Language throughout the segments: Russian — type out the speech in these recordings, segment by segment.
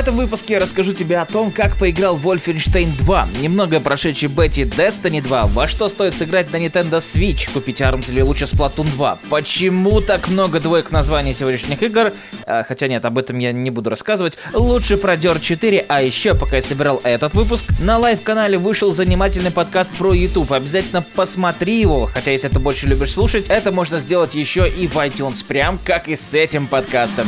этом выпуске я расскажу тебе о том, как поиграл Wolfenstein 2, немного о прошедшей бете Destiny 2, во что стоит сыграть на Nintendo Switch, купить ARMS или лучше Splatoon 2, почему так много двоек названий сегодняшних игр, а, хотя нет, об этом я не буду рассказывать, лучше про Dirt 4, а еще, пока я собирал этот выпуск, на лайв-канале вышел занимательный подкаст про YouTube, обязательно посмотри его, хотя если ты больше любишь слушать, это можно сделать еще и в iTunes, прям как и с этим подкастом.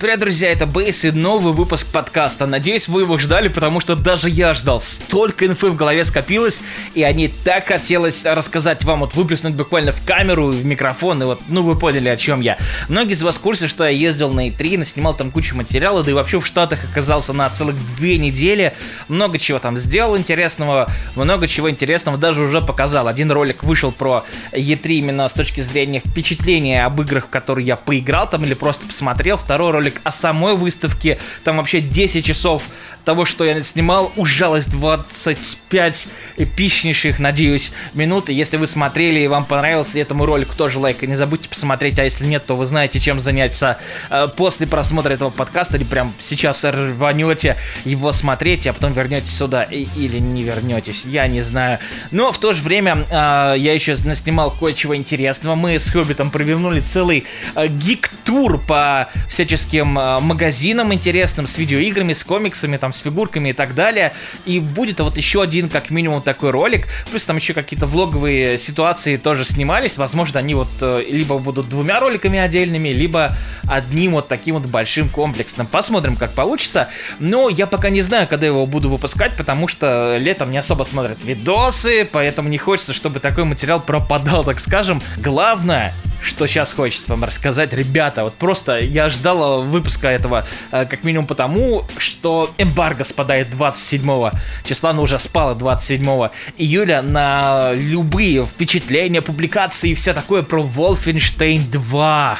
Привет, друзья, это Бейс и новый выпуск подкаста. Надеюсь, вы его ждали, потому что даже я ждал. Столько инфы в голове скопилось, и они так хотелось рассказать вам, вот выплеснуть буквально в камеру, в микрофон, и вот, ну вы поняли, о чем я. Многие из вас в курсе, что я ездил на E3, наснимал там кучу материала, да и вообще в Штатах оказался на целых две недели. Много чего там сделал интересного, много чего интересного даже уже показал. Один ролик вышел про E3 именно с точки зрения впечатления об играх, в которые я поиграл там или просто посмотрел. Второй ролик ролик о самой выставке. Там вообще 10 часов того, что я снимал, ужалось 25 эпичнейших, надеюсь, минут. И если вы смотрели и вам понравился этому ролику, тоже лайк. И не забудьте посмотреть, а если нет, то вы знаете, чем заняться э, после просмотра этого подкаста. Или прям сейчас рванете его смотреть, а потом вернетесь сюда. И, или не вернетесь, я не знаю. Но в то же время э, я еще наснимал кое-чего интересного. Мы с Хоббитом провернули целый э, гик-тур по всяческим э, магазинам интересным, с видеоиграми, с комиксами, там, с фигурками и так далее. И будет вот еще один, как минимум, такой ролик. Плюс там еще какие-то влоговые ситуации тоже снимались. Возможно, они вот э, либо будут двумя роликами отдельными, либо одним вот таким вот большим комплексным. Посмотрим, как получится. Но я пока не знаю, когда его буду выпускать, потому что летом не особо смотрят видосы, поэтому не хочется, чтобы такой материал пропадал, так скажем. Главное, что сейчас хочется вам рассказать. Ребята, вот просто я ждал выпуска этого э, как минимум потому, что эмбарго спадает 27 числа, но уже спало 27 июля на любые впечатления, публикации и все такое про Wolfenstein 2.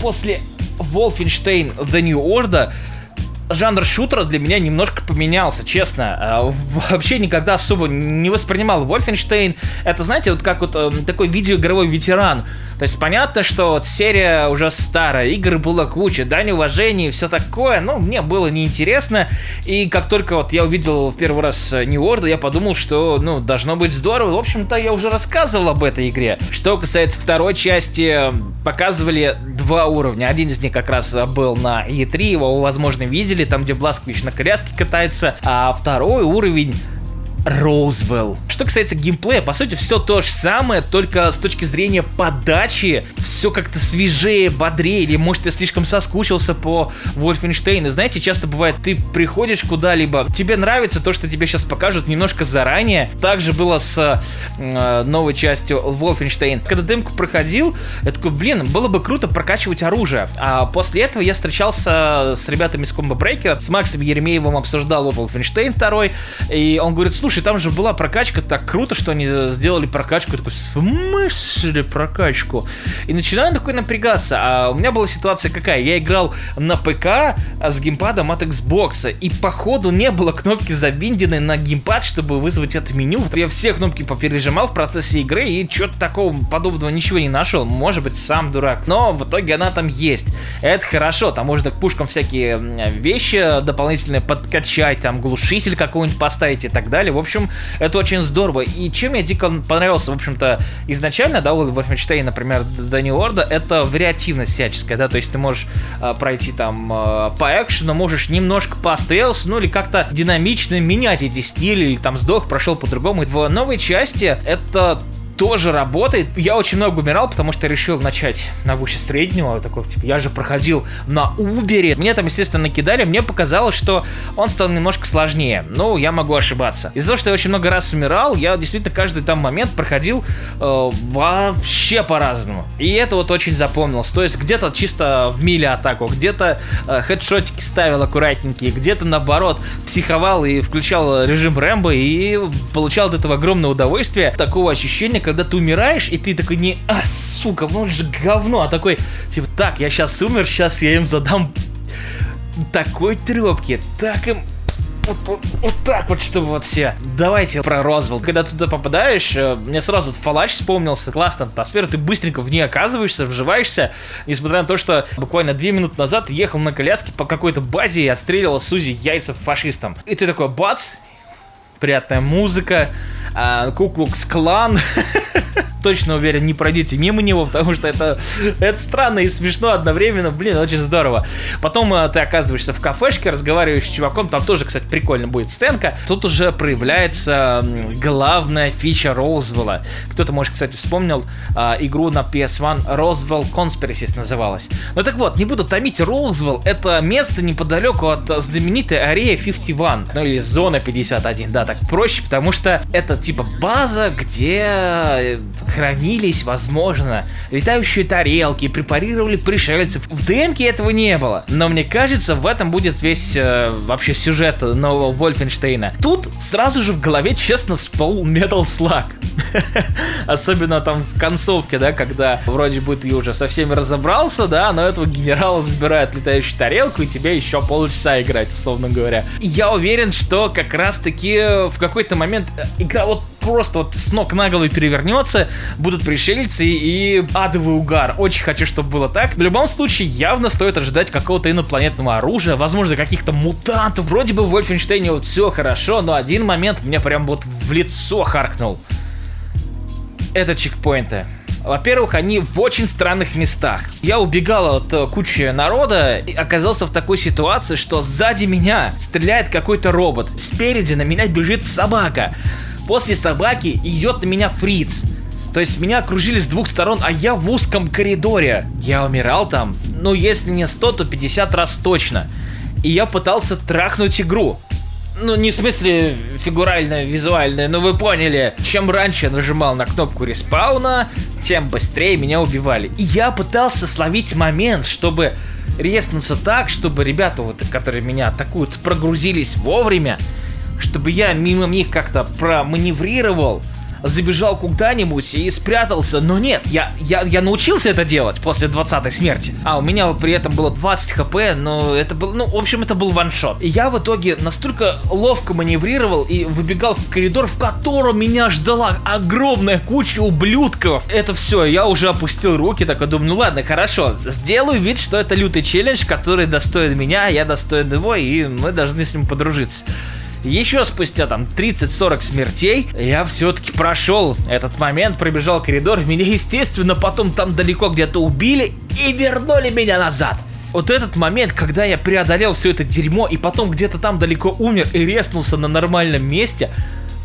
После Wolfenstein The New Order жанр шутера для меня немножко поменялся, честно. А, вообще никогда особо не воспринимал Wolfenstein. Это, знаете, вот как вот э, такой видеоигровой ветеран. То есть понятно, что вот серия уже старая, игр было куча, дань уважения и все такое, но мне было неинтересно. И как только вот я увидел в первый раз New Order, я подумал, что, ну, должно быть здорово. В общем-то, я уже рассказывал об этой игре. Что касается второй части, показывали два уровня. Один из них как раз был на E3, его, возможно, видели, там, где Бласкович на коляске катается. А второй уровень Роузвелл. Что касается геймплея, по сути, все то же самое, только с точки зрения подачи все как-то свежее, бодрее, или может я слишком соскучился по Wolfenstein. Знаете, часто бывает, ты приходишь куда-либо, тебе нравится то, что тебе сейчас покажут немножко заранее. Также было с э, новой частью Wolfenstein. Когда демку проходил, я такой, блин, было бы круто прокачивать оружие. А после этого я встречался с ребятами из Combo Breaker, с Максом Еремеевым обсуждал Wolfenstein 2, и он говорит, слушай, слушай, там же была прокачка, так круто, что они сделали прокачку. Такой, смысле прокачку? И начинаю такой напрягаться. А у меня была ситуация какая? Я играл на ПК с геймпадом от Xbox, и походу не было кнопки завинденной на геймпад, чтобы вызвать это меню. Я все кнопки попережимал в процессе игры, и что-то такого подобного ничего не нашел. Может быть, сам дурак. Но в итоге она там есть. Это хорошо, там можно к пушкам всякие вещи дополнительные подкачать, там глушитель какой-нибудь поставить и так далее. Общем, это очень здорово. И чем я дико понравился, в общем-то, изначально, да, у Wolfenstein, например, Дани Орда, это вариативность всяческая, да, то есть ты можешь э, пройти там э, по экшену, можешь немножко по стрелсу, ну или как-то динамично менять эти стили, или там сдох, прошел по-другому. В новой части это тоже работает. Я очень много умирал, потому что решил начать на выше среднего. Такой, типа, я же проходил на Убере. Мне там, естественно, накидали. Мне показалось, что он стал немножко сложнее. Ну, я могу ошибаться. Из-за того, что я очень много раз умирал, я действительно каждый там момент проходил э, вообще по-разному. И это вот очень запомнилось. То есть где-то чисто в миле атаку, где-то э, хедшотики ставил аккуратненькие, где-то наоборот психовал и включал режим Рэмбо и получал от этого огромное удовольствие. Такого ощущения, когда ты умираешь, и ты такой не, а, сука, ну же говно, а такой, типа, так, я сейчас умер, сейчас я им задам такой трепки, так им вот, вот, вот так вот, чтобы вот все. Давайте про Розвелл. Когда туда попадаешь, э, мне сразу фалач вспомнился, классная атмосфера, ты быстренько в ней оказываешься, вживаешься, несмотря на то, что буквально две минуты назад ехал на коляске по какой-то базе и отстреливал Сузи яйца фашистам. И ты такой, бац, приятная музыка, а, Куклукс Клан. Точно уверен, не пройдете мимо него, потому что это, это странно и смешно одновременно. Блин, очень здорово. Потом э, ты оказываешься в кафешке, разговариваешь с чуваком, там тоже, кстати, прикольно будет сценка. Тут уже проявляется главная фича Роузвелла. Кто-то, может, кстати, вспомнил э, игру на PS1 Roswell Conspiracies называлась. Ну так вот, не буду томить, Роузвелл это место неподалеку от знаменитой Арея 51, ну или Зона 51, да, так проще, потому что это типа база, где хранились, возможно, летающие тарелки, препарировали пришельцев. В демке этого не было. Но мне кажется, в этом будет весь э, вообще сюжет нового Вольфенштейна. Тут сразу же в голове честно всплыл Metal Slug. Особенно там в концовке, да, когда вроде бы ты уже со всеми разобрался, да, но этого генерала забирают летающую тарелку, и тебе еще полчаса играть, условно говоря. Я уверен, что как раз-таки в какой-то момент игра вот просто вот с ног на голову перевернется, будут пришельцы и адовый угар. Очень хочу, чтобы было так. В любом случае, явно стоит ожидать какого-то инопланетного оружия, возможно, каких-то мутантов. Вроде бы в Вольфенштейне вот все хорошо, но один момент мне прям вот в лицо харкнул. Это чекпоинты. Во-первых, они в очень странных местах. Я убегал от э, кучи народа и оказался в такой ситуации, что сзади меня стреляет какой-то робот. Спереди на меня бежит собака. После собаки идет на меня фриц. То есть меня окружили с двух сторон, а я в узком коридоре. Я умирал там, ну если не 100, то 50 раз точно. И я пытался трахнуть игру. Ну, не в смысле фигурально, визуально, но вы поняли. Чем раньше я нажимал на кнопку респауна, тем быстрее меня убивали. И я пытался словить момент, чтобы резнуться так, чтобы ребята, вот, которые меня атакуют, прогрузились вовремя, чтобы я мимо них как-то проманеврировал, забежал куда-нибудь и спрятался, но нет, я, я, я научился это делать после 20-й смерти. А, у меня при этом было 20 хп, но это был, ну, в общем, это был ваншот. И я в итоге настолько ловко маневрировал и выбегал в коридор, в котором меня ждала огромная куча ублюдков. Это все, я уже опустил руки, такой думаю, ну ладно, хорошо, сделаю вид, что это лютый челлендж, который достоин меня, я достоин его, и мы должны с ним подружиться. Еще спустя там 30-40 смертей я все-таки прошел этот момент, пробежал коридор, меня естественно потом там далеко где-то убили и вернули меня назад. Вот этот момент, когда я преодолел все это дерьмо и потом где-то там далеко умер и резнулся на нормальном месте,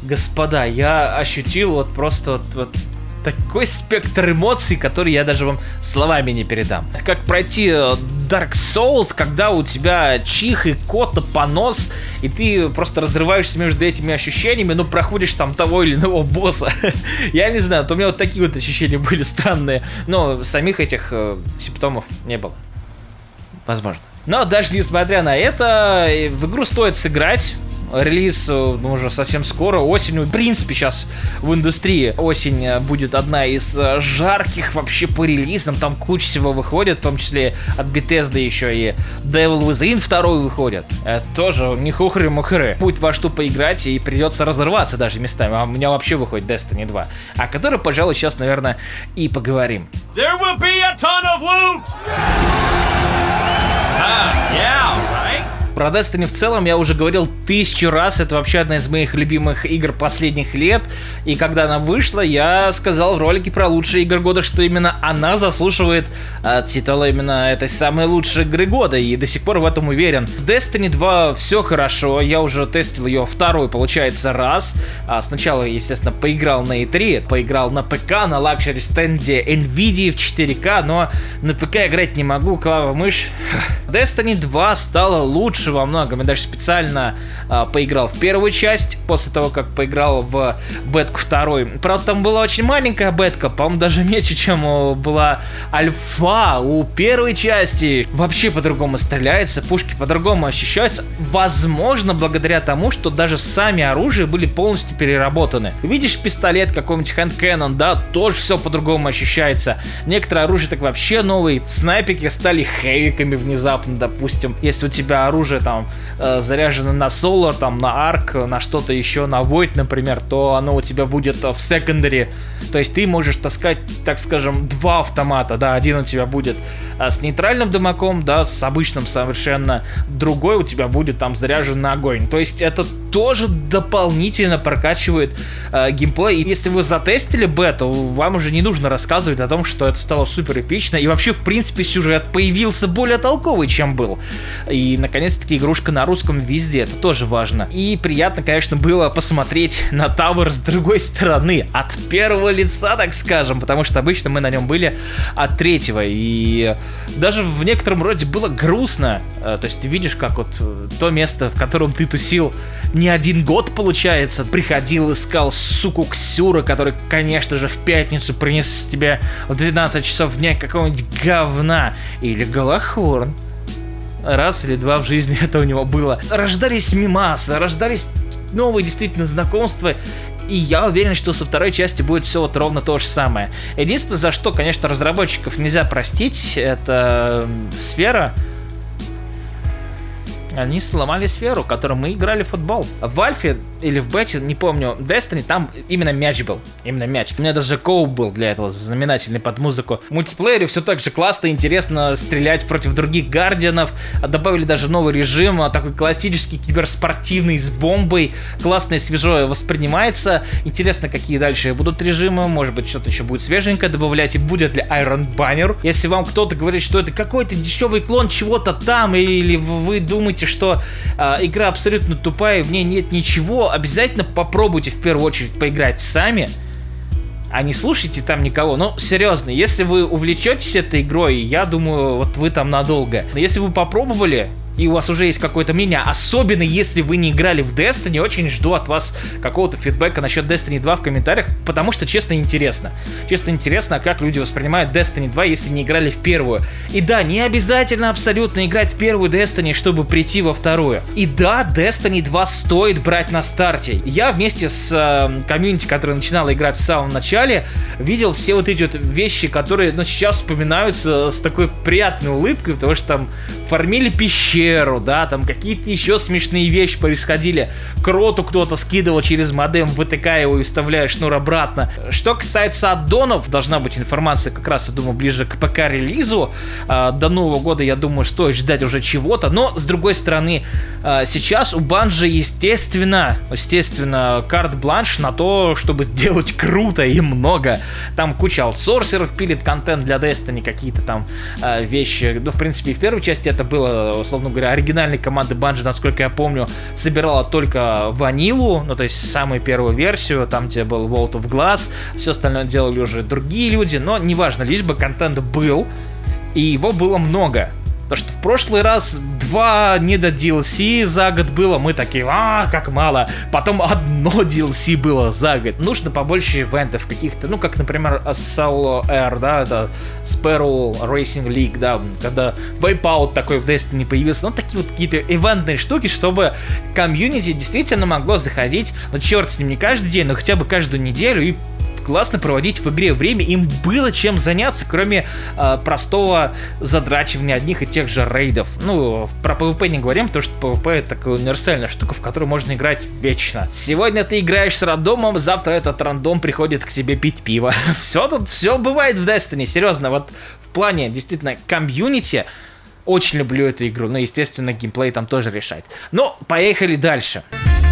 господа, я ощутил вот просто вот, вот такой спектр эмоций, который я даже вам словами не передам. Как пройти э, Dark Souls, когда у тебя чих и кота понос, и ты просто разрываешься между этими ощущениями, но проходишь там того или иного босса. я не знаю, то у меня вот такие вот ощущения были странные, но самих этих э, симптомов не было. Возможно. Но даже несмотря на это, в игру стоит сыграть релиз ну, уже совсем скоро, осенью. В принципе, сейчас в индустрии осень э, будет одна из э, жарких вообще по релизам. Там куча всего выходит, в том числе от Bethesda еще и Devil Within 2 выходит. Это тоже не хухры-мухры. Будет во что поиграть и придется разрываться даже местами. А у меня вообще выходит Destiny 2. О которой, пожалуй, сейчас, наверное, и поговорим. There will be a ton of loot! Uh, yeah, right? Про Destiny в целом я уже говорил тысячу раз, это вообще одна из моих любимых игр последних лет, и когда она вышла, я сказал в ролике про лучшие игры года, что именно она заслуживает э, титула именно этой самой лучшей игры года, и до сих пор в этом уверен. С Destiny 2 все хорошо, я уже тестил ее второй, получается, раз. А сначала, естественно, поиграл на E3, поиграл на ПК, на luxury стенде NVIDIA в 4К, но на ПК играть не могу, клава мышь. Destiny 2 стала лучше лучше во многом. Я даже специально а, поиграл в первую часть, после того, как поиграл в бетку второй. Правда, там была очень маленькая бетка, по-моему, даже меньше, чем была альфа у первой части. Вообще по-другому стреляется, пушки по-другому ощущаются. Возможно, благодаря тому, что даже сами оружия были полностью переработаны. Видишь пистолет какой-нибудь Cannon, да, тоже все по-другому ощущается. Некоторые оружия так вообще новые. Снайпики стали хейками внезапно, допустим. Если у тебя оружие уже там э, заряжено на Solar, там на Arc, на что-то еще, на Void, например, то оно у тебя будет в секондаре. То есть ты можешь таскать, так скажем, два автомата, да, один у тебя будет э, с нейтральным дымаком, да, с обычным совершенно, другой у тебя будет там заряжен на огонь. То есть это тоже дополнительно прокачивает э, геймплей. И если вы затестили бету, вам уже не нужно рассказывать о том, что это стало супер эпично. И вообще, в принципе, сюжет появился более толковый, чем был. И, наконец-таки, игрушка на русском везде. Это тоже важно. И приятно, конечно, было посмотреть на Tower с другой стороны. От первого лица, так скажем. Потому что обычно мы на нем были от третьего. И даже в некотором роде было грустно. Э, то есть ты видишь, как вот э, то место, в котором ты тусил не один год, получается, приходил, искал суку Ксюра, который, конечно же, в пятницу принес тебе в 12 часов дня какого-нибудь говна или голохорн. Раз или два в жизни это у него было. Рождались мимасы, рождались новые действительно знакомства, и я уверен, что со второй части будет все вот ровно то же самое. Единственное, за что, конечно, разработчиков нельзя простить, это сфера, они сломали сферу, в которой мы играли в футбол. В Альфе или в Бете, не помню, Destiny, там именно мяч был. Именно мяч. У меня даже коуп был для этого знаменательный под музыку. В мультиплеере все так же классно, интересно стрелять против других Гардианов. Добавили даже новый режим, а, такой классический киберспортивный с бомбой. Классно и свежо воспринимается. Интересно, какие дальше будут режимы. Может быть, что-то еще будет свеженькое добавлять. И будет ли Iron Banner. Если вам кто-то говорит, что это какой-то дешевый клон чего-то там, или вы думаете, что э, игра абсолютно тупая, в ней нет ничего, обязательно попробуйте в первую очередь поиграть сами, а не слушайте там никого. Ну, серьезно, если вы увлечетесь этой игрой, я думаю, вот вы там надолго. Но если вы попробовали, и у вас уже есть какое-то мнение, особенно если вы не играли в Destiny, очень жду от вас какого-то фидбэка насчет Destiny 2 в комментариях, потому что честно интересно. Честно интересно, как люди воспринимают Destiny 2, если не играли в первую. И да, не обязательно абсолютно играть в первую Destiny, чтобы прийти во вторую. И да, Destiny 2 стоит брать на старте. Я вместе с э, комьюнити, который начинал играть в самом начале, видел все вот эти вот вещи, которые ну, сейчас вспоминаются с такой приятной улыбкой, потому что там фармили пещеру, да, там какие-то еще смешные вещи происходили. Кроту кто-то скидывал через модем, вытыкая его и вставляя шнур обратно. Что касается аддонов, должна быть информация как раз, я думаю, ближе к ПК-релизу. А, до Нового года, я думаю, стоит ждать уже чего-то, но, с другой стороны, а, сейчас у Банжи, естественно, естественно, карт-бланш на то, чтобы сделать круто и много. Там куча аутсорсеров пилит контент для Destiny, какие-то там а, вещи. Ну, в принципе, в первой части это было, условно говоря, оригинальной команды Bungie, насколько я помню, собирала только ванилу, ну то есть самую первую версию, там где был Vault of Glass, все остальное делали уже другие люди, но неважно, лишь бы контент был, и его было много. Потому что в прошлый раз два недо DLC за год было, мы такие, а, как мало. Потом одно DLC было за год. Нужно побольше ивентов каких-то, ну, как, например, Solo Air, да, это Sparrow Racing League, да, когда Wipeout такой в Destiny появился. Ну, такие вот какие-то ивентные штуки, чтобы комьюнити действительно могло заходить, ну, черт с ним, не каждый день, но хотя бы каждую неделю и классно проводить в игре время, им было чем заняться, кроме э, простого задрачивания одних и тех же рейдов. Ну, про PvP не говорим, потому что PvP это такая универсальная штука, в которую можно играть вечно. Сегодня ты играешь с рандомом, завтра этот рандом приходит к тебе пить пиво. все тут, все бывает в Destiny, серьезно, вот в плане действительно комьюнити, очень люблю эту игру, но, естественно, геймплей там тоже решает. Но поехали дальше. Дальше.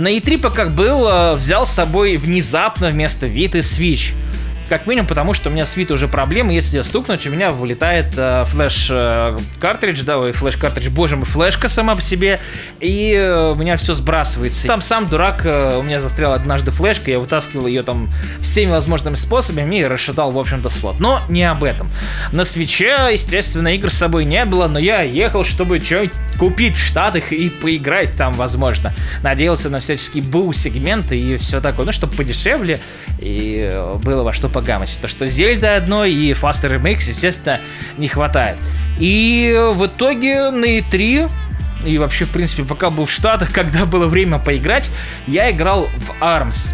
На E3 пока был, взял с собой внезапно вместо Vita Switch. Как минимум, потому что у меня с Vita уже проблемы. Если я стукнуть, у меня вылетает э, флеш э, да, ой, флеш картридж, боже мой, флешка сама по себе, и э, у меня все сбрасывается. Там сам дурак, э, у меня застряла однажды флешка, я вытаскивал ее там всеми возможными способами и расшатал, в общем-то, слот. Но не об этом. На свече, естественно, игр с собой не было, но я ехал, чтобы что-нибудь купить в Штатах и поиграть там, возможно. Надеялся на всяческие бу-сегменты и все такое, ну, чтобы подешевле и э, было во что погамать. То, что Зельда одной и Faster MX, естественно, не хватает. И в итоге на E3 и вообще, в принципе, пока был в Штатах, когда было время поиграть, я играл в ARMS.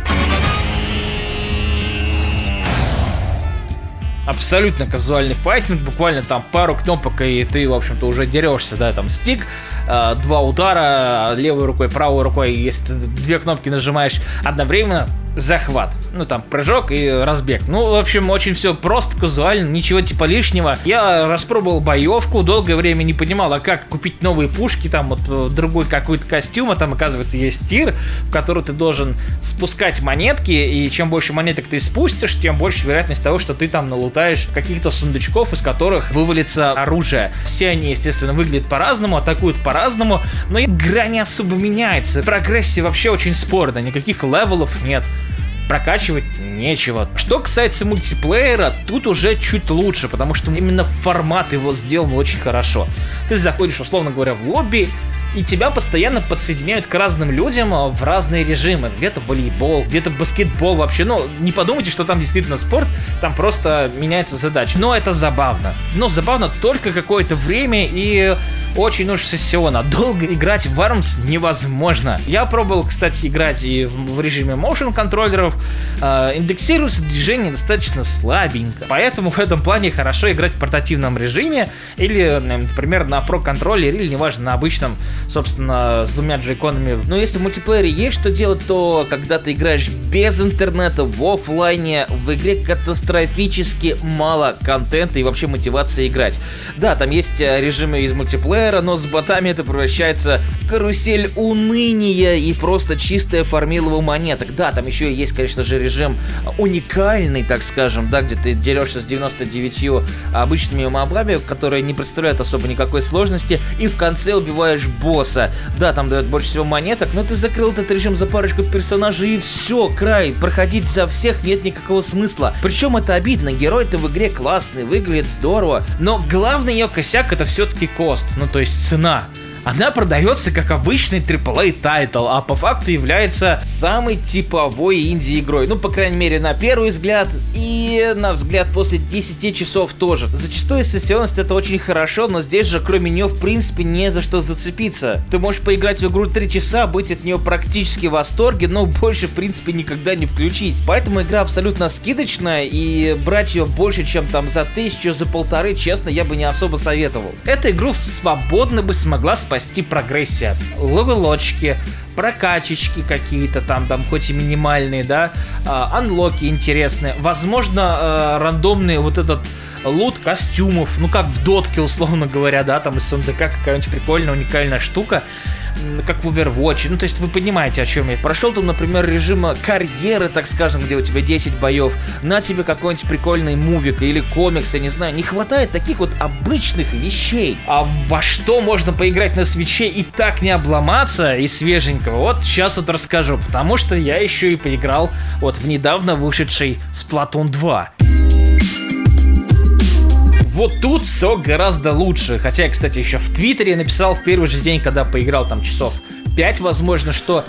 абсолютно казуальный файтинг, буквально там пару кнопок, и ты, в общем-то, уже дерешься, да, там стик, э, два удара левой рукой, правой рукой, если ты две кнопки нажимаешь одновременно, захват. Ну, там, прыжок и разбег. Ну, в общем, очень все просто, казуально, ничего типа лишнего. Я распробовал боевку, долгое время не понимал, а как купить новые пушки, там, вот, э, другой какой-то костюм, а там, оказывается, есть тир, в который ты должен спускать монетки, и чем больше монеток ты спустишь, тем больше вероятность того, что ты там налутаешь каких-то сундучков, из которых вывалится оружие. Все они, естественно, выглядят по-разному, атакуют по-разному, но игра не особо меняется. Прогрессия вообще очень спорно, никаких level ов нет прокачивать нечего. Что касается мультиплеера, тут уже чуть лучше, потому что именно формат его сделан очень хорошо. Ты заходишь, условно говоря, в лобби, и тебя постоянно подсоединяют к разным людям а, в разные режимы. Где-то волейбол, где-то баскетбол вообще. Ну, не подумайте, что там действительно спорт, там просто меняется задача. Но это забавно. Но забавно только какое-то время и очень уж сессионно. Долго играть в ARMS невозможно. Я пробовал, кстати, играть и в, режиме motion контроллеров. Э, индексируется движение достаточно слабенько. Поэтому в этом плане хорошо играть в портативном режиме или, например, на Pro контроллере или, неважно, на обычном собственно, с двумя джейконами. Но если в мультиплеере есть что делать, то когда ты играешь без интернета в офлайне, в игре катастрофически мало контента и вообще мотивации играть. Да, там есть э, режимы из мультиплеера, но с ботами это превращается в карусель уныния и просто чистое фармилово монеток. Да, там еще есть, конечно же, режим уникальный, так скажем, да, где ты дерешься с 99 обычными мобами, которые не представляют особо никакой сложности, и в конце убиваешь босса. Да, там дает больше всего монеток, но ты закрыл этот режим за парочку персонажей и все, край. Проходить за всех нет никакого смысла. Причем это обидно, герой-то в игре классный, выглядит здорово, но главный ее косяк это все-таки cost, ну то есть цена она продается как обычный AAA title, а по факту является самой типовой инди-игрой. Ну, по крайней мере, на первый взгляд и на взгляд после 10 часов тоже. Зачастую сессионность это очень хорошо, но здесь же кроме нее в принципе не за что зацепиться. Ты можешь поиграть в игру 3 часа, быть от нее практически в восторге, но больше в принципе никогда не включить. Поэтому игра абсолютно скидочная и брать ее больше, чем там за тысячу, за полторы, честно, я бы не особо советовал. Эту игру свободно бы смогла спасти прогрессия. Левелочки, прокачечки какие-то там, там хоть и минимальные, да, а, анлоки интересные, возможно, а, рандомные вот этот лут костюмов, ну как в дотке, условно говоря, да, там из сундука какая-нибудь прикольная, уникальная штука, как в Overwatch. Ну, то есть вы понимаете, о чем я. Прошел там, например, режима карьеры, так скажем, где у тебя 10 боев, на тебе какой-нибудь прикольный мувик или комикс, я не знаю. Не хватает таких вот обычных вещей. А во что можно поиграть на свече и так не обломаться и свеженького? Вот сейчас вот расскажу, потому что я еще и поиграл вот в недавно вышедший Splatoon 2 вот тут все гораздо лучше. Хотя я, кстати, еще в Твиттере написал в первый же день, когда поиграл там часов 5, возможно, что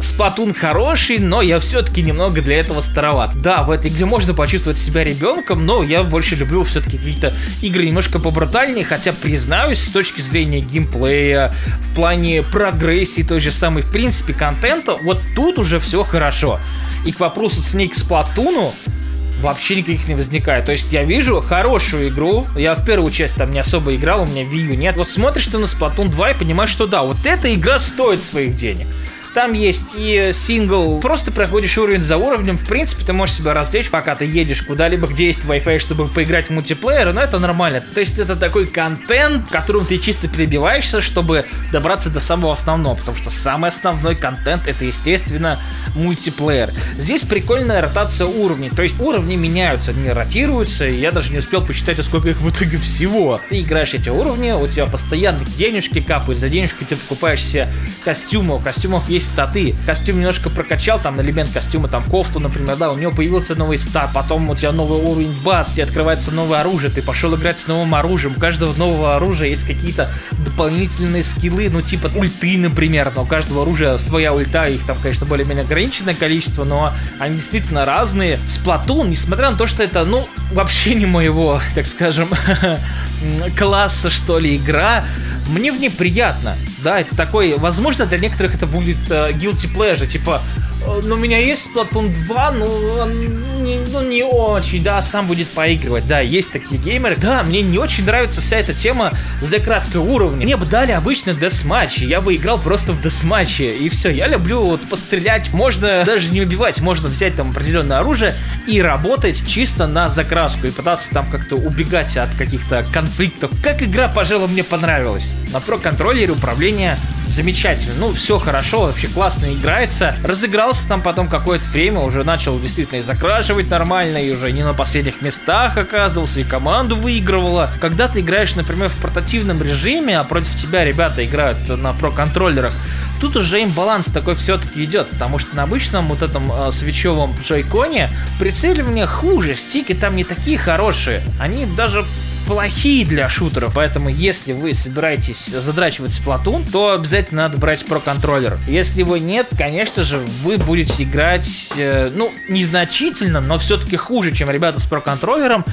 Сплатун хороший, но я все-таки немного для этого староват. Да, в этой игре можно почувствовать себя ребенком, но я больше люблю все-таки какие-то игры немножко побрутальнее, хотя признаюсь, с точки зрения геймплея, в плане прогрессии той же самой, в принципе, контента, вот тут уже все хорошо. И к вопросу цены к Сплатуну, вообще никаких не возникает. То есть я вижу хорошую игру, я в первую часть там не особо играл, у меня Wii U нет. Вот смотришь ты на Splatoon 2 и понимаешь, что да, вот эта игра стоит своих денег. Там есть и сингл, просто проходишь уровень за уровнем, в принципе, ты можешь себя развлечь, пока ты едешь куда-либо, где есть Wi-Fi, чтобы поиграть в мультиплеер, но это нормально. То есть это такой контент, в ты чисто перебиваешься, чтобы добраться до самого основного, потому что самый основной контент это, естественно, мультиплеер. Здесь прикольная ротация уровней, то есть уровни меняются, не ротируются, и я даже не успел посчитать, сколько их в итоге всего. Ты играешь эти уровни, у тебя постоянно денежки капают, за денежки ты покупаешь себе костюмы, у костюмов есть статы. Костюм немножко прокачал, там элемент костюма, там кофту, например, да, у него появился новый стат, потом у тебя новый уровень бац, тебе открывается новое оружие, ты пошел играть с новым оружием, у каждого нового оружия есть какие-то дополнительные скиллы, ну типа ульты, например, но у каждого оружия своя ульта, их там, конечно, более-менее ограниченное количество, но они действительно разные. Сплатун, несмотря на то, что это, ну, вообще не моего, так скажем, класса, что ли, игра, мне в ней приятно. Да, это такой, возможно, для некоторых это будет uh, guilty pleasure, типа, ну, у меня есть Splatoon 2, но он не, ну, не очень, да, сам будет поигрывать. Да, есть такие геймеры. Да, мне не очень нравится вся эта тема с закраской уровня. Мне бы дали обычно десматчи, я бы играл просто в десматче, и все. Я люблю вот пострелять, можно даже не убивать, можно взять там определенное оружие и работать чисто на закраску, и пытаться там как-то убегать от каких-то конфликтов. Как игра, пожалуй, мне понравилась. На про-контроллере управление замечательно. Ну, все хорошо, вообще классно играется. Разыгрался там потом какое-то время, уже начал действительно и закрашивать нормально, и уже не на последних местах оказывался, и команду выигрывала. Когда ты играешь, например, в портативном режиме, а против тебя ребята играют на про-контроллерах, тут уже им баланс такой все-таки идет, потому что на обычном вот этом э, свечевом джойконе прицеливание хуже, стики там не такие хорошие, они даже плохие для шутеров, поэтому если вы собираетесь задрачивать Splatoon, то обязательно надо брать про контроллер. Если вы нет, конечно же, вы будете играть, э, ну, незначительно, но все-таки хуже, чем ребята с про контроллером,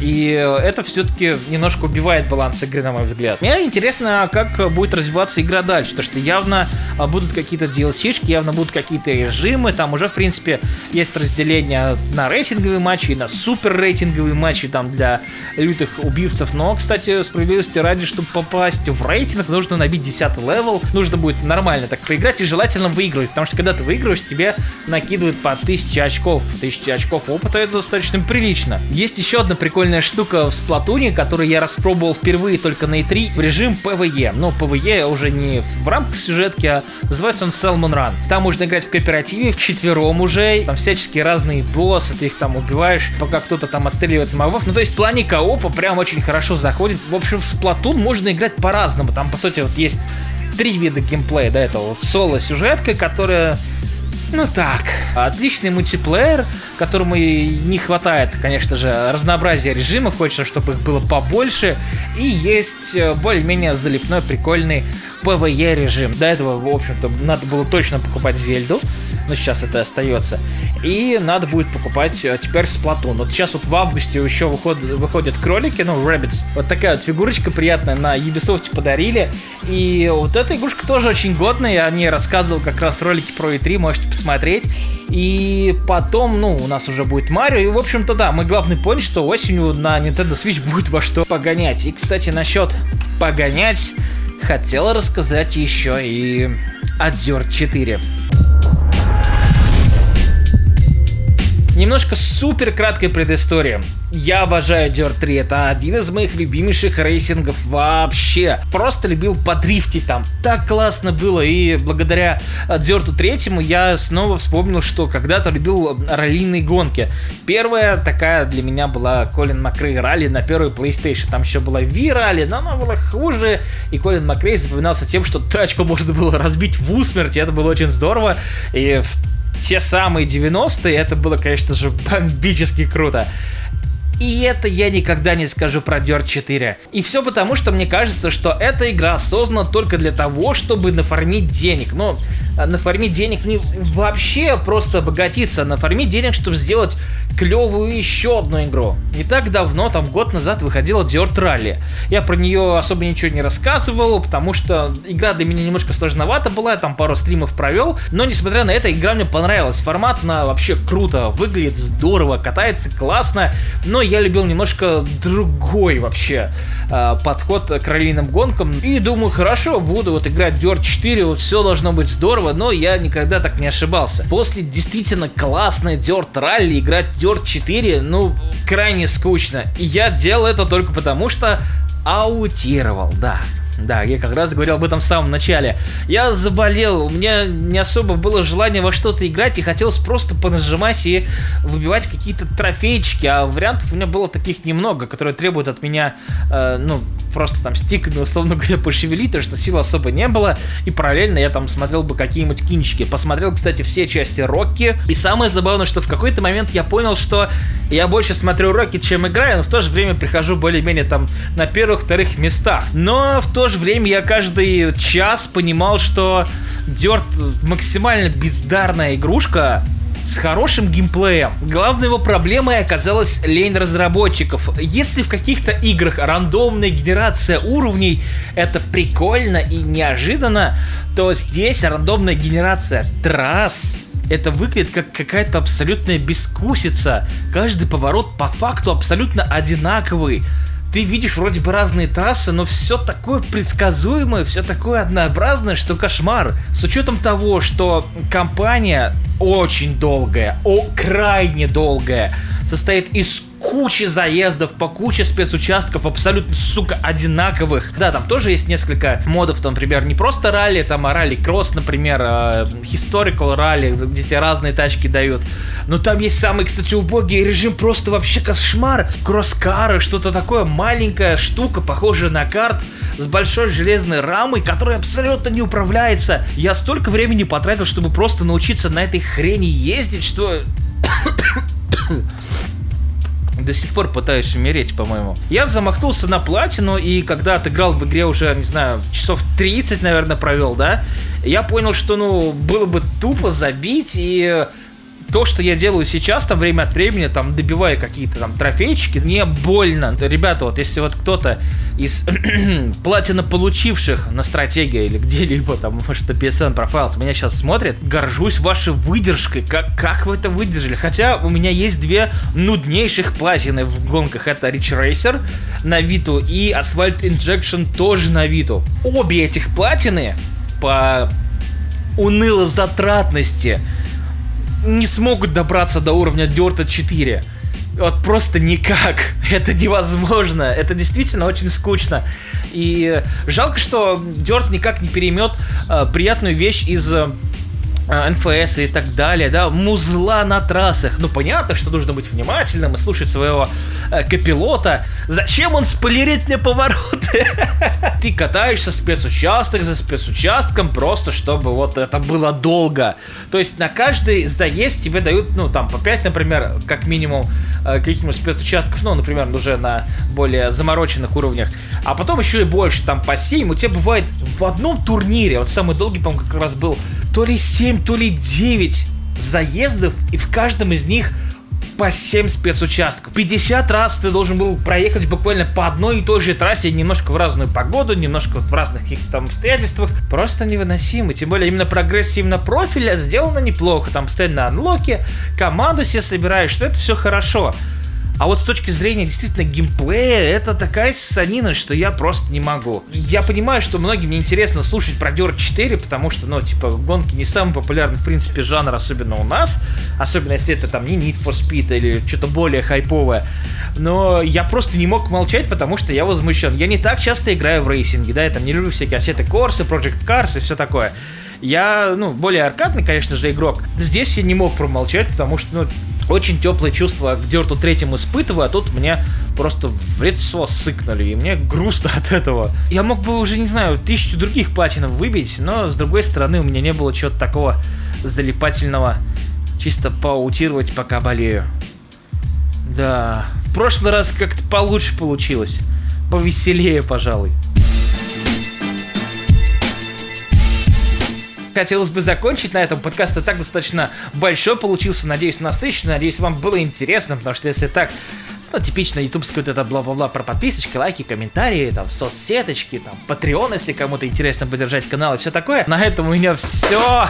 и это все-таки немножко убивает баланс игры, на мой взгляд. Мне интересно, как будет развиваться игра дальше, потому что явно а, будут какие-то DLC-шки, явно будут какие-то режимы, там уже, в принципе, есть разделение на рейтинговые матчи и на супер рейтинговые матчи, там для лютых убийств убивцев. Но, кстати, справедливости ради, чтобы попасть в рейтинг, нужно набить 10 level. Нужно будет нормально так поиграть и желательно выигрывать. Потому что когда ты выигрываешь, тебе накидывают по 1000 очков. 1000 очков опыта это достаточно прилично. Есть еще одна прикольная штука в Splatoon е, которую я распробовал впервые только на E3 в режим PvE. Но PvE уже не в рамках сюжетки, а называется он Salmon Run. Там можно играть в кооперативе, в четвером уже. Там всяческие разные боссы, ты их там убиваешь, пока кто-то там отстреливает мобов. Ну, то есть в плане коопа прям очень очень хорошо заходит. В общем, в Splatoon можно играть по-разному. Там, по сути, вот есть три вида геймплея, да, это вот соло-сюжетка, которая ну так, отличный мультиплеер, которому не хватает, конечно же, разнообразия режимов, хочется, чтобы их было побольше, и есть э, более-менее залипной, прикольный PvE режим. До этого, в общем-то, надо было точно покупать Зельду, но сейчас это остается. И надо будет покупать э, теперь Splatoon. Вот сейчас вот в августе еще выходят, выходят кролики, ну, Rabbids. Вот такая вот фигурочка приятная на Ubisoft подарили. И вот эта игрушка тоже очень годная. Я о ней рассказывал как раз ролики про E3, можете посмотреть. И потом, ну, у нас уже будет Марио. И, в общем-то, да, мы главный поняли, что осенью на Nintendo Switch будет во что погонять. И, кстати, насчет погонять хотел рассказать еще и о Dirt 4. Немножко супер краткая предыстория. Я обожаю Dirt 3, это один из моих любимейших racing ов вообще. Просто любил подрифтить там, так классно было, и благодаря Dirt 3 я снова вспомнил, что когда-то любил раллийные гонки. Первая такая для меня была Колин Макрей ралли на первой PlayStation, там еще была V ралли, но она была хуже, и Колин Макрей запоминался тем, что тачку можно было разбить в усмерть, и это было очень здорово, и в те самые 90-е, это было, конечно же, бомбически круто. И это я никогда не скажу про Dirt 4. И все потому, что мне кажется, что эта игра создана только для того, чтобы нафармить денег. Ну, нафармить денег не вообще просто обогатиться, нафармить денег, чтобы сделать клевую еще одну игру. Не так давно, там год назад выходила Dirt Rally. Я про нее особо ничего не рассказывал, потому что игра для меня немножко сложновата была, я там пару стримов провел, но несмотря на это, игра мне понравилась. Формат на вообще круто, выглядит здорово, катается классно, но я любил немножко другой вообще э, подход к раллийным гонкам. И думаю, хорошо, буду вот играть Dirt 4, вот все должно быть здорово, но я никогда так не ошибался. После действительно классной Dirt Rally играть Dirt 4, ну, крайне скучно. И я делал это только потому, что аутировал, да. Да, я как раз говорил об этом в самом начале. Я заболел, у меня не особо было желания во что-то играть, и хотелось просто понажимать и выбивать какие-то трофейчики, а вариантов у меня было таких немного, которые требуют от меня, э, ну, просто там стиками, условно говоря, пошевелить, потому что сил особо не было, и параллельно я там смотрел бы какие-нибудь кинчики. Посмотрел, кстати, все части Рокки, и самое забавное, что в какой-то момент я понял, что я больше смотрю Рокки, чем играю, но в то же время прихожу более-менее там на первых-вторых местах. Но в то же время я каждый час понимал, что Дерт максимально бездарная игрушка, с хорошим геймплеем. Главной его проблемой оказалась лень разработчиков. Если в каких-то играх рандомная генерация уровней это прикольно и неожиданно, то здесь рандомная генерация трасс это выглядит как какая-то абсолютная бескусица. Каждый поворот по факту абсолютно одинаковый ты видишь вроде бы разные трассы, но все такое предсказуемое, все такое однообразное, что кошмар. С учетом того, что компания очень долгая, о, крайне долгая, состоит из кучи заездов по куче спецучастков абсолютно, сука, одинаковых. Да, там тоже есть несколько модов, там, например, не просто ралли, там, а ралли-кросс, например, а, historical ралли, где тебе разные тачки дают. Но там есть самый, кстати, убогий режим, просто вообще кошмар. Кросс-кары, что-то такое, маленькая штука, похожая на карт, с большой железной рамой, которая абсолютно не управляется. Я столько времени потратил, чтобы просто научиться на этой хрени ездить, что... До сих пор пытаюсь умереть, по-моему. Я замахнулся на платину, и когда отыграл в игре уже, не знаю, часов 30, наверное, провел, да, я понял, что, ну, было бы тупо забить, и то, что я делаю сейчас, там время от времени, там добивая какие-то там трофейчики, не больно. Ребята, вот если вот кто-то из платина получивших на стратегии или где-либо там, может, на PSN Profiles меня сейчас смотрит, горжусь вашей выдержкой. Как, как вы это выдержали? Хотя у меня есть две нуднейших платины в гонках. Это Rich Racer на Виту и Asphalt Injection тоже на Виту. Обе этих платины по уныло затратности не смогут добраться до уровня Dirt 4. Вот просто никак. Это невозможно. Это действительно очень скучно. И жалко, что Dirt никак не переймет э, приятную вещь из Э, НФС и так далее, да, музла на трассах. Ну, понятно, что нужно быть внимательным и слушать своего э, копилота. Зачем он спойлерит мне повороты? Ты катаешься спецучасток за спецучастком, просто чтобы вот это было долго. То есть на каждый заезд тебе дают, ну, там, по 5, например, как минимум, э, каких-нибудь спецучастков, ну, например, уже на более замороченных уровнях. А потом еще и больше, там, по 7. У тебя бывает в одном турнире, вот самый долгий, по-моему, как раз был то ли 7, то ли 9 заездов, и в каждом из них по 7 спецучастков. 50 раз ты должен был проехать буквально по одной и той же трассе, немножко в разную погоду, немножко в разных каких-то там обстоятельствах. Просто невыносимо. Тем более именно прогресс именно профиля сделано неплохо. Там постоянно на анлоке, команду себе собираешь, что это все хорошо. А вот с точки зрения действительно геймплея, это такая санина, что я просто не могу. Я понимаю, что многим не интересно слушать про Dirt 4, потому что, ну, типа, гонки не самый популярный, в принципе, жанр, особенно у нас. Особенно если это там не Need for Speed или что-то более хайповое. Но я просто не мог молчать, потому что я возмущен. Я не так часто играю в рейсинги, да, я там не люблю всякие ассеты Корсы, Project Cars и все такое. Я, ну, более аркадный, конечно же, игрок. Здесь я не мог промолчать, потому что, ну, очень теплые чувства к Дерту третьему испытываю, а тут мне просто в лицо сыкнули, и мне грустно от этого. Я мог бы уже, не знаю, тысячу других платинов выбить, но с другой стороны у меня не было чего-то такого залипательного, чисто поаутировать, пока болею. Да, в прошлый раз как-то получше получилось. Повеселее, пожалуй. Хотелось бы закончить на этом. Подкаст и так достаточно большой получился, надеюсь, насыщенный, надеюсь, вам было интересно, потому что если так, ну, типично ютубское вот это бла-бла-бла про подписочки, лайки, комментарии, там, соцсеточки, там, Patreon, если кому-то интересно поддержать канал и все такое. На этом у меня все.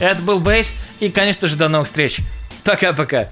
Это был Бейс, и, конечно же, до новых встреч. Пока-пока.